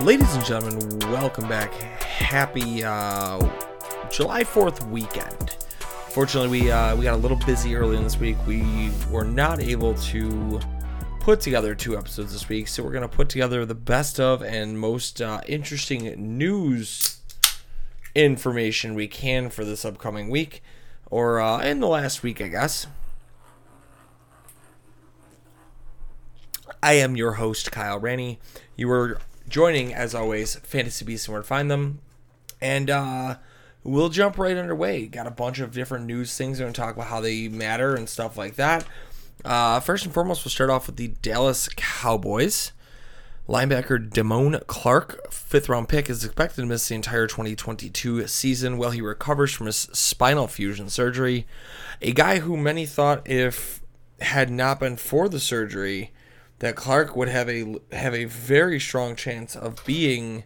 Ladies and gentlemen, welcome back. Happy uh, July 4th weekend. Fortunately, we uh, we got a little busy early in this week. We were not able to put together two episodes this week, so we're gonna put together the best of and most uh, interesting news information we can for this upcoming week, or uh, in the last week, I guess. I am your host, Kyle Ranny. You are joining, as always, Fantasy Beasts and where to find them. And uh, we'll jump right underway. Got a bunch of different news things. We're going to talk about how they matter and stuff like that. Uh, first and foremost, we'll start off with the Dallas Cowboys. Linebacker Damone Clark, fifth round pick, is expected to miss the entire 2022 season while he recovers from his spinal fusion surgery. A guy who many thought, if had not been for the surgery, that Clark would have a have a very strong chance of being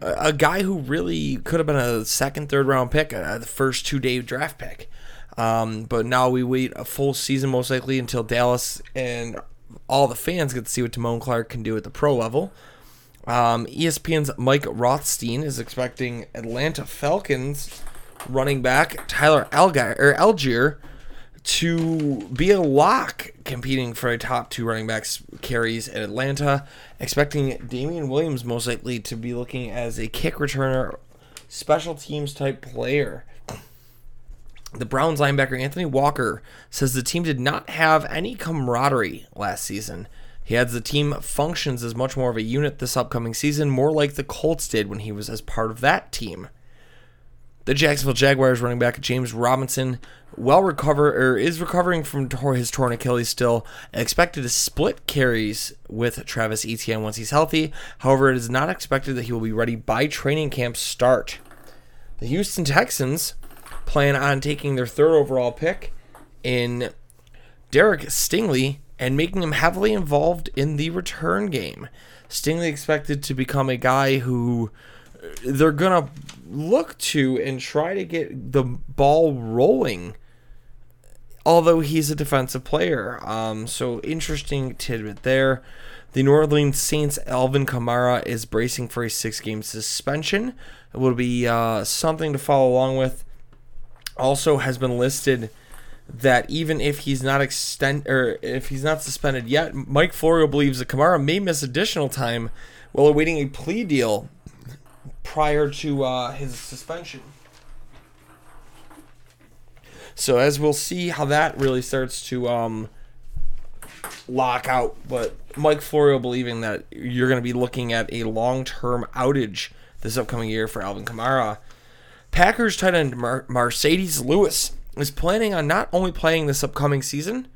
a, a guy who really could have been a second, third round pick, uh, the first two day draft pick. Um, but now we wait a full season most likely until Dallas and all the fans get to see what Damone Clark can do at the pro level. Um, ESPN's Mike Rothstein is expecting Atlanta Falcons running back Tyler Allgeier, or Allgeier to be a lock competing for a top two running backs carries in Atlanta. Expecting Damien Williams most likely to be looking as a kick returner, special teams type player. The Browns linebacker Anthony Walker says the team did not have any camaraderie last season. He adds the team functions as much more of a unit this upcoming season, more like the Colts did when he was as part of that team. The Jacksonville Jaguars running back James Robinson, well recover or is recovering from his torn Achilles still, expected to split carries with Travis Etienne once he's healthy. However, it is not expected that he will be ready by training camp start. The Houston Texans plan on taking their third overall pick in Derek Stingley and making him heavily involved in the return game. Stingley expected to become a guy who they're gonna look to and try to get the ball rolling. Although he's a defensive player, um, so interesting tidbit there. The New Orleans Saints Alvin Kamara is bracing for a six-game suspension. It will be uh, something to follow along with. Also, has been listed that even if he's not extend or if he's not suspended yet, Mike Florio believes that Kamara may miss additional time while awaiting a plea deal prior to uh, his suspension. So as we'll see how that really starts to um, lock out, but Mike Florio believing that you're going to be looking at a long-term outage this upcoming year for Alvin Kamara. Packers tight end Mer- Marcedes Lewis is planning on not only playing this upcoming season,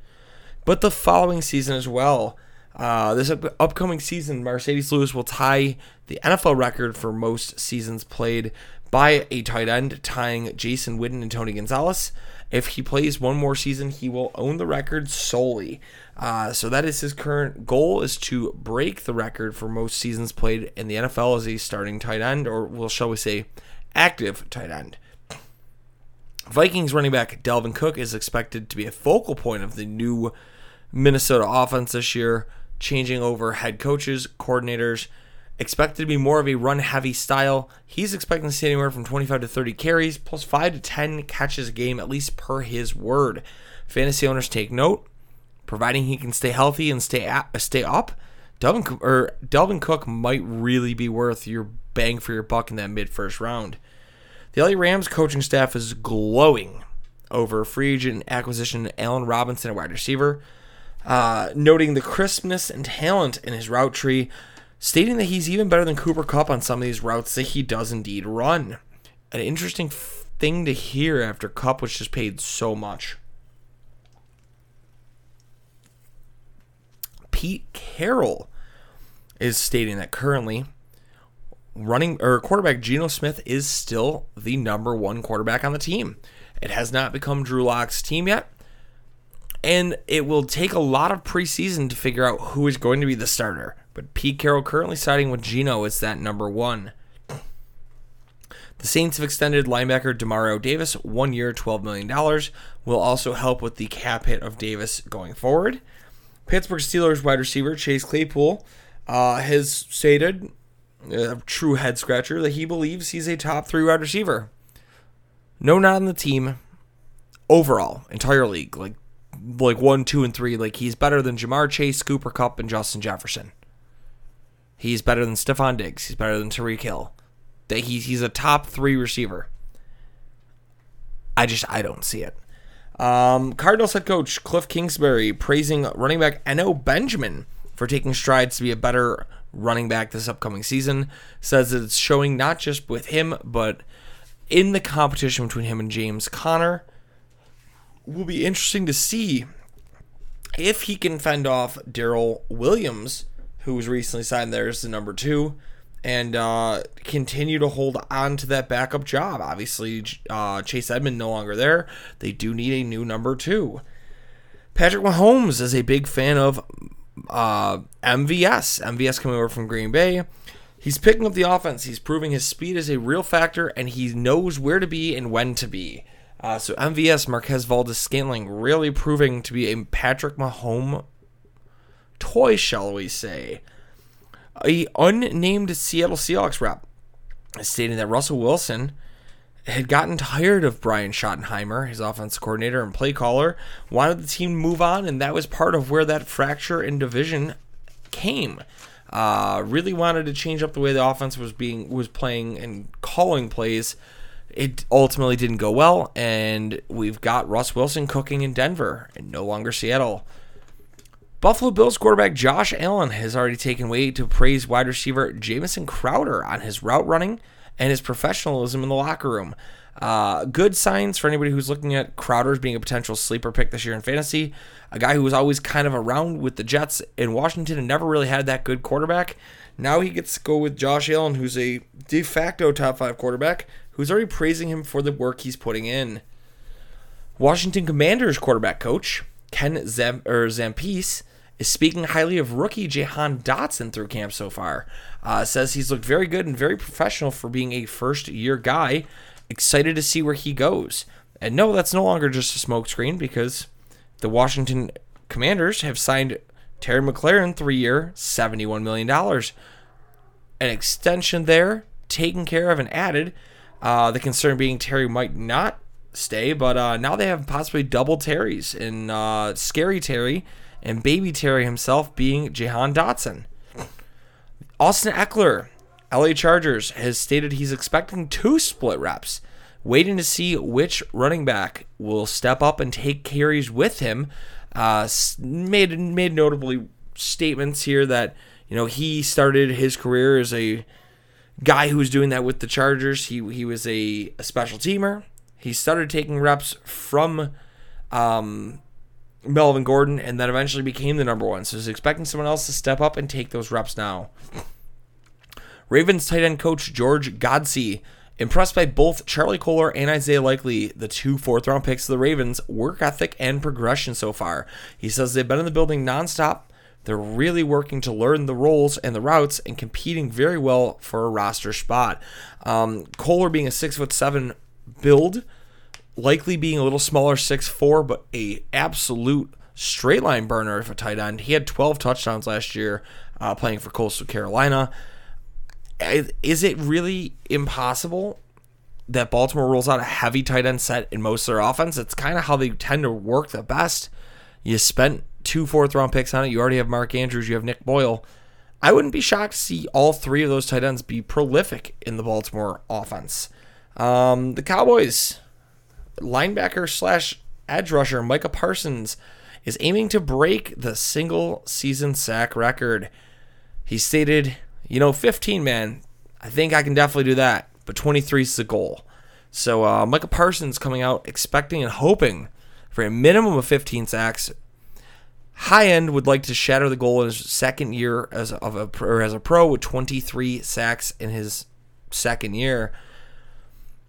but the following season as well. Uh, this up- upcoming season, Marcedes Lewis will tie the NFL record for most seasons played by a tight end, tying Jason Witten and Tony Gonzalez. If he plays one more season, he will own the record solely. Uh, so that is his current goal: is to break the record for most seasons played in the NFL as a starting tight end, or well, shall we say, active tight end. Vikings running back Dalvin Cook is expected to be a focal point of the new Minnesota offense this year, changing over head coaches, coordinators. Expected to be more of a run heavy style. He's expecting to see anywhere from 25 to 30 carries, plus 5 to 10 catches a game, at least per his word. Fantasy owners take note. Providing he can stay healthy and stay at, stay up, Dalvin, or Dalvin Cook might really be worth your bang for your buck in that mid first round. The LA Rams coaching staff is glowing over free agent acquisition Allen Robinson, a wide receiver, uh, noting the crispness and talent in his route tree. stating that he's even better than Cooper Kupp on some of these routes that he does indeed run. An interesting f- thing to hear after Kupp was just paid so much. Pete Carroll is stating that currently running or quarterback Geno Smith is still the number one quarterback on the team. It has not become Drew Lock's team yet. And it will take a lot of preseason to figure out who is going to be the starter. But Pete Carroll currently siding with Geno as that number one. The Saints have extended linebacker Demario Davis one year, $12 million. Will also help with the cap hit of Davis going forward. Pittsburgh Steelers wide receiver Chase Claypool uh, has stated, a true head scratcher, that he believes he's a top three wide receiver. No, not on the team. Overall, entire league, like like one, two, and three. Like he's better than Ja'Marr Chase, Cooper Kupp, and Justin Jefferson. He's better than Stefon Diggs. He's better than Tyreek Hill. That he's he's a top three receiver. I just I don't see it. Um, Cardinals head coach Cliff Kingsbury praising running back Eno Benjamin for taking strides to be a better running back this upcoming season. Says that it's showing not just with him, but in the competition between him and James Conner. Will be interesting to see if he can fend off Darrel Williams, who was recently signed there as the number two, and uh, continue to hold on to that backup job. Obviously, uh, Chase Edmond no longer there. They do need a new number two. Patrick Mahomes is a big fan of uh, MVS. MVS coming over from Green Bay. He's picking up the offense. He's proving his speed is a real factor, and he knows where to be and when to be. Uh, so MVS Marquez Valdes-Scantling really proving to be a Patrick Mahomes toy, shall we say? A unnamed Seattle Seahawks rep stating that Russell Wilson had gotten tired of Brian Schottenheimer, his offense coordinator and play caller, wanted the team to move on, and that was part of where that fracture in division came. Uh, really wanted to change up the way the offense was being was playing and calling plays. It ultimately didn't go well, and we've got Russ Wilson cooking in Denver and no longer Seattle. Buffalo Bills quarterback Josh Allen has already taken way to praise wide receiver Jamison Crowder on his route running and his professionalism in the locker room. Uh, good signs for anybody who's looking at Crowder as being a potential sleeper pick this year in fantasy. A guy who was always kind of around with the Jets in Washington and never really had that good quarterback. Now he gets to go with Josh Allen, who's a de facto top five quarterback, who's already praising him for the work he's putting in. Washington Commanders quarterback coach Ken Zam- or Zampese is speaking highly of rookie Jahan Dotson through camp so far. Uh, says he's looked very good and very professional for being a first year guy. Excited to see where he goes. And no, that's no longer just a smokescreen because the Washington Commanders have signed Terry McLaurin three year, $71 million. An extension there, taken care of and added. Uh, the concern being Terry might not stay, but uh, now they have possibly double Terrys and uh, Scary Terry and Baby Terry himself being Jahan Dotson. Austin Ekeler, LA Chargers, has stated he's expecting two split reps, waiting to see which running back will step up and take carries with him. Uh, made made notably statements here that you know he started his career as a guy who was doing that with the Chargers. He he was a, a special teamer. He started taking reps from um, Melvin Gordon, and then eventually became the number one. So he's expecting someone else to step up and take those reps now. Ravens tight end coach George Godsey impressed by both Charlie Kolar and Isaiah Likely, the two fourth round picks of the Ravens' work ethic and progression so far. He says they've been in the building nonstop. They're really working to learn the roles and the routes and competing very well for a roster spot. Um, Kolar being a six foot seven build, likely being a little smaller, six four, but a absolute straight line burner if a tight end. He had 12 touchdowns last year uh, playing for Coastal Carolina is it really impossible that Baltimore rolls out a heavy tight end set in most of their offense? It's kind of how they tend to work the best. You spent two fourth round picks on it. You already have Mark Andrews. You have Nick Boyle. I wouldn't be shocked to see all three of those tight ends be prolific in the Baltimore offense. Um, the Cowboys linebacker slash edge rusher Micah Parsons is aiming to break the single season sack record. He stated You know, 15, man, I think I can definitely do that. But 23 is the goal. So uh, Micah Parsons coming out expecting and hoping for a minimum of 15 sacks. High end would like to shatter the goal in his second year as of a or as a pro with 23 sacks in his second year.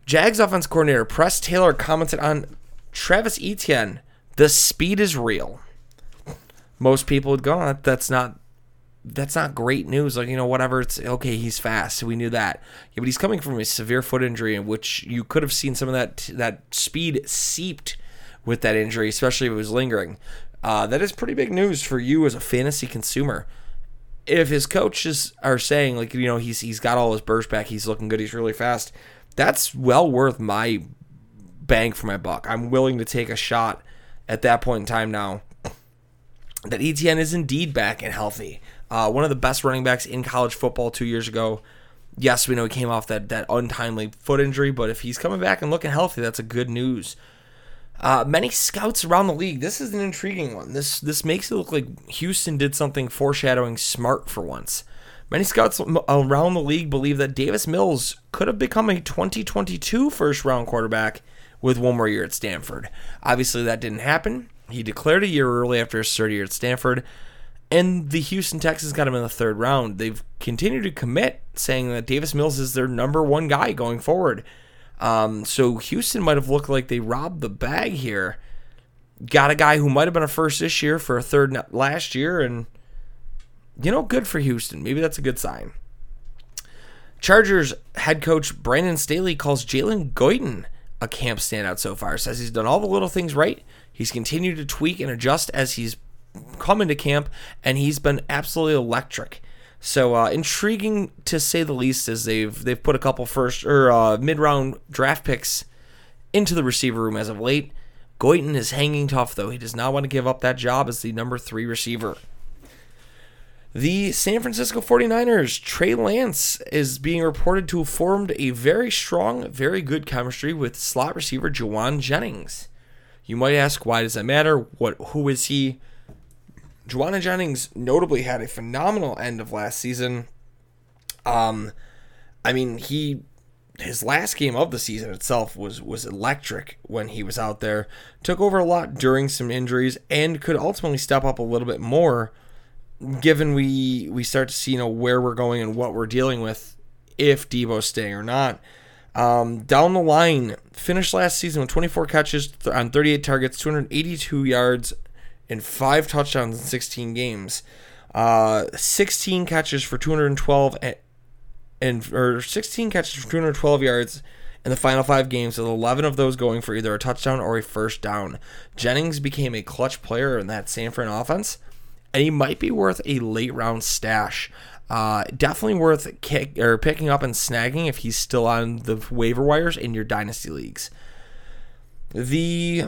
Jags offense coordinator Press Taylor commented on Travis Etienne. The speed is real. Most people would go, that's not that's not great news. Like, you know, whatever, it's okay, he's fast. We knew that. Yeah, but he's coming from a severe foot injury in which you could have seen some of that that speed seeped with that injury, especially if it was lingering. Uh, that is pretty big news for you as a fantasy consumer. If his coaches are saying, like, you know, he's he's got all his burst back, he's looking good, he's really fast, that's well worth my bang for my buck. I'm willing to take a shot at that point in time now that Etienne is indeed back and healthy. Uh, one of the best running backs in college football two years ago. Yes, we know he came off that, that untimely foot injury, but if he's coming back and looking healthy, that's a good news. Uh, many scouts around the league. This is an intriguing one. This this makes it look like Houston did something foreshadowing smart for once. Many scouts around the league believe that Davis Mills could have become a 2022 first round quarterback with one more year at Stanford. Obviously, that didn't happen. He declared a year early after his third year at Stanford, and the Houston Texans got him in the third round. They've continued to commit, saying that Davis Mills is their number one guy going forward. Um, so Houston might have looked like they robbed the bag here. Got a guy who might have been a first this year for a third last year, and you know, good for Houston. Maybe that's a good sign. Chargers head coach Brandon Staley calls Jalen Guyton a camp standout so far. Says he's done all the little things right. He's continued to tweak and adjust as he's come into camp, and he's been absolutely electric. So uh, intriguing to say the least, as they've they've put a couple first or uh, mid round draft picks into the receiver room as of late. Guyton is hanging tough though. He does not want to give up that job as the number three receiver. The San Francisco 49ers, Trey Lance, is being reported to have formed a very strong, very good chemistry with slot receiver Jauan Jennings. You might ask, why does that matter? What who is he? Jauan Jennings notably had a phenomenal end of last season. Um, I mean, he his last game of the season itself was was electric when he was out there. Took over a lot during some injuries and could ultimately step up a little bit more, given we we start to see you know where we're going and what we're dealing with if Deebo's staying or not. Um, down the line, finished last season with 24 catches on 38 targets, 282 yards, and five touchdowns in 16 games. Uh, 16 catches for 212 and, and or 16 catches for 212 yards in the final five games, with 11 of those going for either a touchdown or a first down. Jennings became a clutch player in that San Fran offense, and he might be worth a late round stash. Uh, definitely worth kick or picking up and snagging if he's still on the waiver wires in your dynasty leagues. The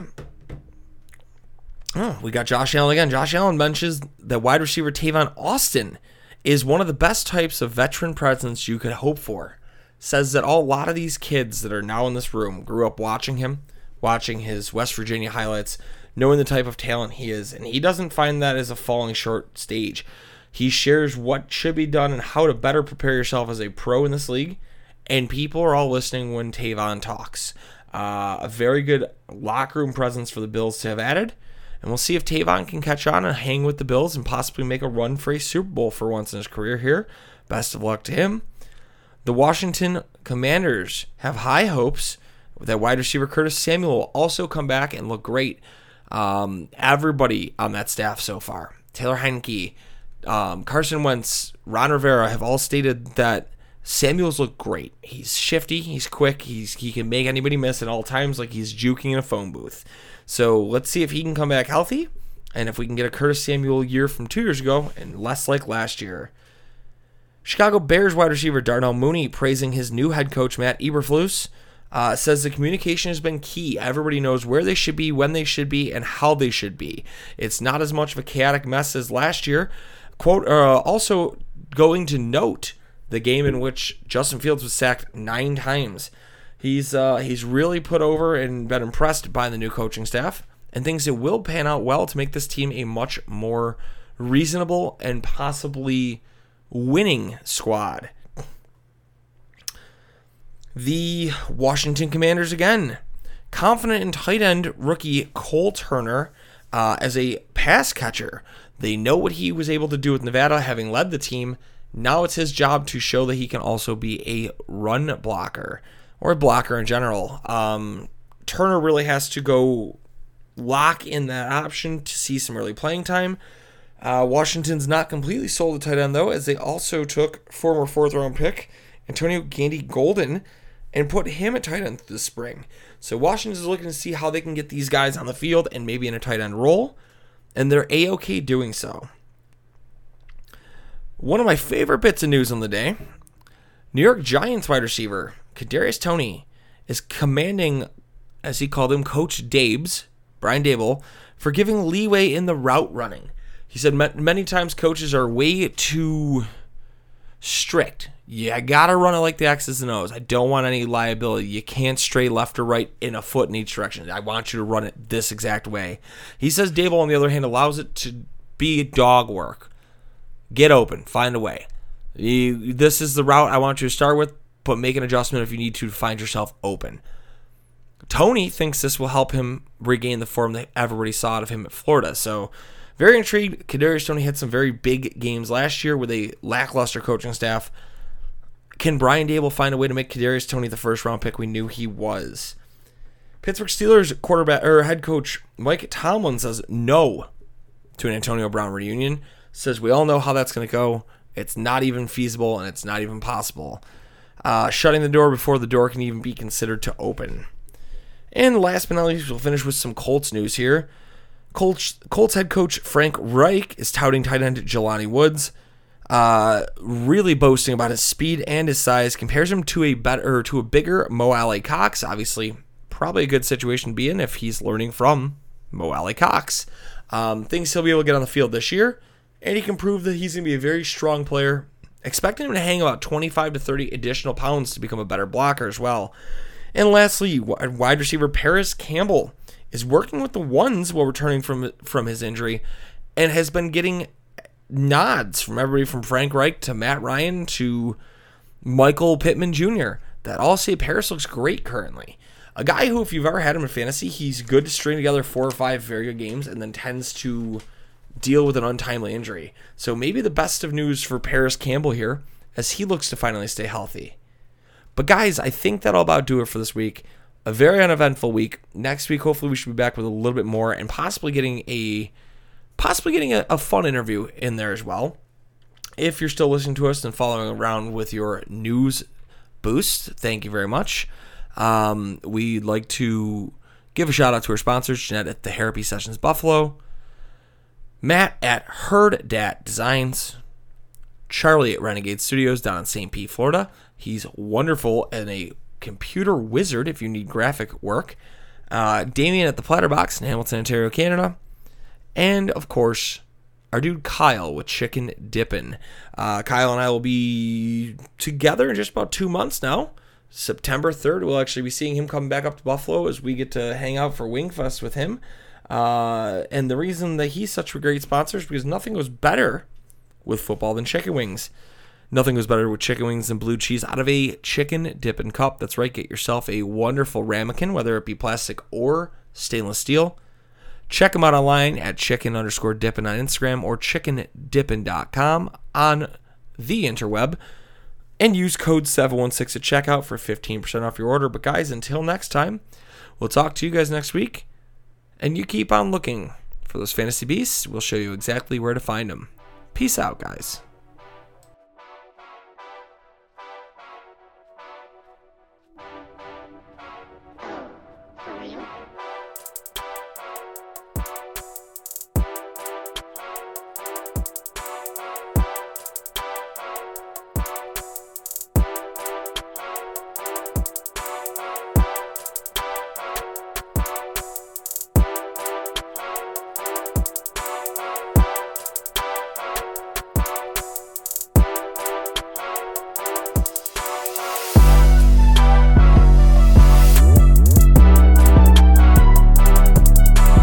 Oh, we got Josh Allen again. Josh Allen mentions that wide receiver Tavon Austin is one of the best types of veteran presence you could hope for. Says that a lot of these kids that are now in this room grew up watching him, watching his West Virginia highlights, knowing the type of talent he is, and he doesn't find that as a falling short stage. He shares what should be done and how to better prepare yourself as a pro in this league, and people are all listening when Tavon talks. Uh, a very good locker room presence for the Bills to have added and we'll see if Tavon can catch on and hang with the Bills and possibly make a run for a Super Bowl for once in his career here. Best of luck to him. The Washington Commanders have high hopes that wide receiver Curtis Samuel will also come back and look great. Um, everybody on that staff so far, Taylor Heinicke, um, Carson Wentz, Ron Rivera have all stated that Samuel's look great. He's shifty, he's quick, he's he can make anybody miss at all times like he's juking in a phone booth. So let's see if he can come back healthy and if we can get a Curtis Samuel year from two years ago and less like last year. Chicago Bears wide receiver Darnell Mooney praising his new head coach Matt Eberflus. Uh, says the communication has been key. Everybody knows where they should be, when they should be, and how they should be. It's not as much of a chaotic mess as last year. Quote, uh, also going to note the game in which Justin Fields was sacked nine times. He's uh, he's really put over and been impressed by the new coaching staff and thinks it will pan out well to make this team a much more reasonable and possibly winning squad. The Washington Commanders again, confident in tight end rookie Cole Turner uh, as a pass catcher. They know what he was able to do with Nevada, having led the team. Now it's his job to show that he can also be a run blocker or a blocker in general. Um, Turner really has to go lock in that option to see some early playing time. Uh, Washington's not completely sold the tight end though, as they also took former fourth round pick Antonio Gandy Golden and put him at tight end this spring. So Washington's looking to see how they can get these guys on the field and maybe in a tight end role, and they're a okay doing so. One of my favorite bits of news on the day: New York Giants wide receiver Kadarius Toney, is commanding, as he called him, Coach Dabes, Brian Daboll, for giving leeway in the route running. He said many times coaches are way too strict. Yeah, gotta run it like the X's and O's. I don't want any liability. You can't stray left or right in a foot in each direction. I want you to run it this exact way. He says Daboll, on the other hand, allows it to be dog work. Get open, find a way. You, this is the route I want you to start with, but make an adjustment if you need to to find yourself open. Toney thinks this will help him regain the form that everybody saw out of him at Florida. So very intrigued. Kadarius Toney had some very big games last year with a lackluster coaching staff. Can Brian Daboll find a way to make Kadarius Toney the first round pick we knew he was? Pittsburgh Steelers quarterback or head coach Mike Tomlin says no to an Antonio Brown reunion. Says we all know how that's going to go. It's not even feasible and it's not even possible. Uh, shutting the door before the door can even be considered to open. And last but not least, we'll finish with some Colts news here. Colts, Colts head coach Frank Reich is touting tight end Jelani Woods, uh, really boasting about his speed and his size. Compares him to a better, to a bigger Mo Alie-Cox. Obviously, probably a good situation to be in if he's learning from Mo Alie-Cox. Um, thinks he'll be able to get on the field this year, and he can prove that he's going to be a very strong player. Expecting him to hang about 25 to 30 additional pounds to become a better blocker as well. And lastly, wide receiver Parris Campbell is working with the ones while returning from from his injury, and has been getting nods from everybody from Frank Reich to Matt Ryan to Michael Pittman Jr. that all say Parris looks great currently. A guy who, if you've ever had him in fantasy, he's good to string together four or five very good games and then tends to deal with an untimely injury. So maybe the best of news for Parris Campbell here as he looks to finally stay healthy. But guys, I think that'll about do it for this week a very uneventful week. Next week, hopefully, we should be back with a little bit more and possibly getting a possibly getting a, a fun interview in there as well. If you're still listening to us and following around with your news boost, thank you very much. Um, we'd like to give a shout out to our sponsors, Jeanette at the Therapy Sessions Buffalo, Matt at Herd Dat Designs, Charlie at Renegade Studios down in St. Pete, Florida. He's wonderful and a Computer Wizard if you need graphic work. Uh, Damien at the Platterbox in Hamilton, Ontario, Canada. And of course, our dude Kyle with Chicken Dippin'. Uh, Kyle and I will be together in just about two months now. September 3rd, we'll actually be seeing him come back up to Buffalo as we get to hang out for Wingfest with him. Uh, and the reason that he's such a great sponsor is because nothing goes better with football than chicken wings. Nothing goes better with chicken wings and blue cheese out of a chicken dipping cup. That's right, get yourself a wonderful ramekin, whether it be plastic or stainless steel. Check them out online at chicken underscore dippin on Instagram or chickendippin.com on the interweb. And use code 716 at checkout for 15% off your order. But guys, until next time, we'll talk to you guys next week. And you keep on looking for those fantasy beasts. We'll show you exactly where to find them. Peace out, guys.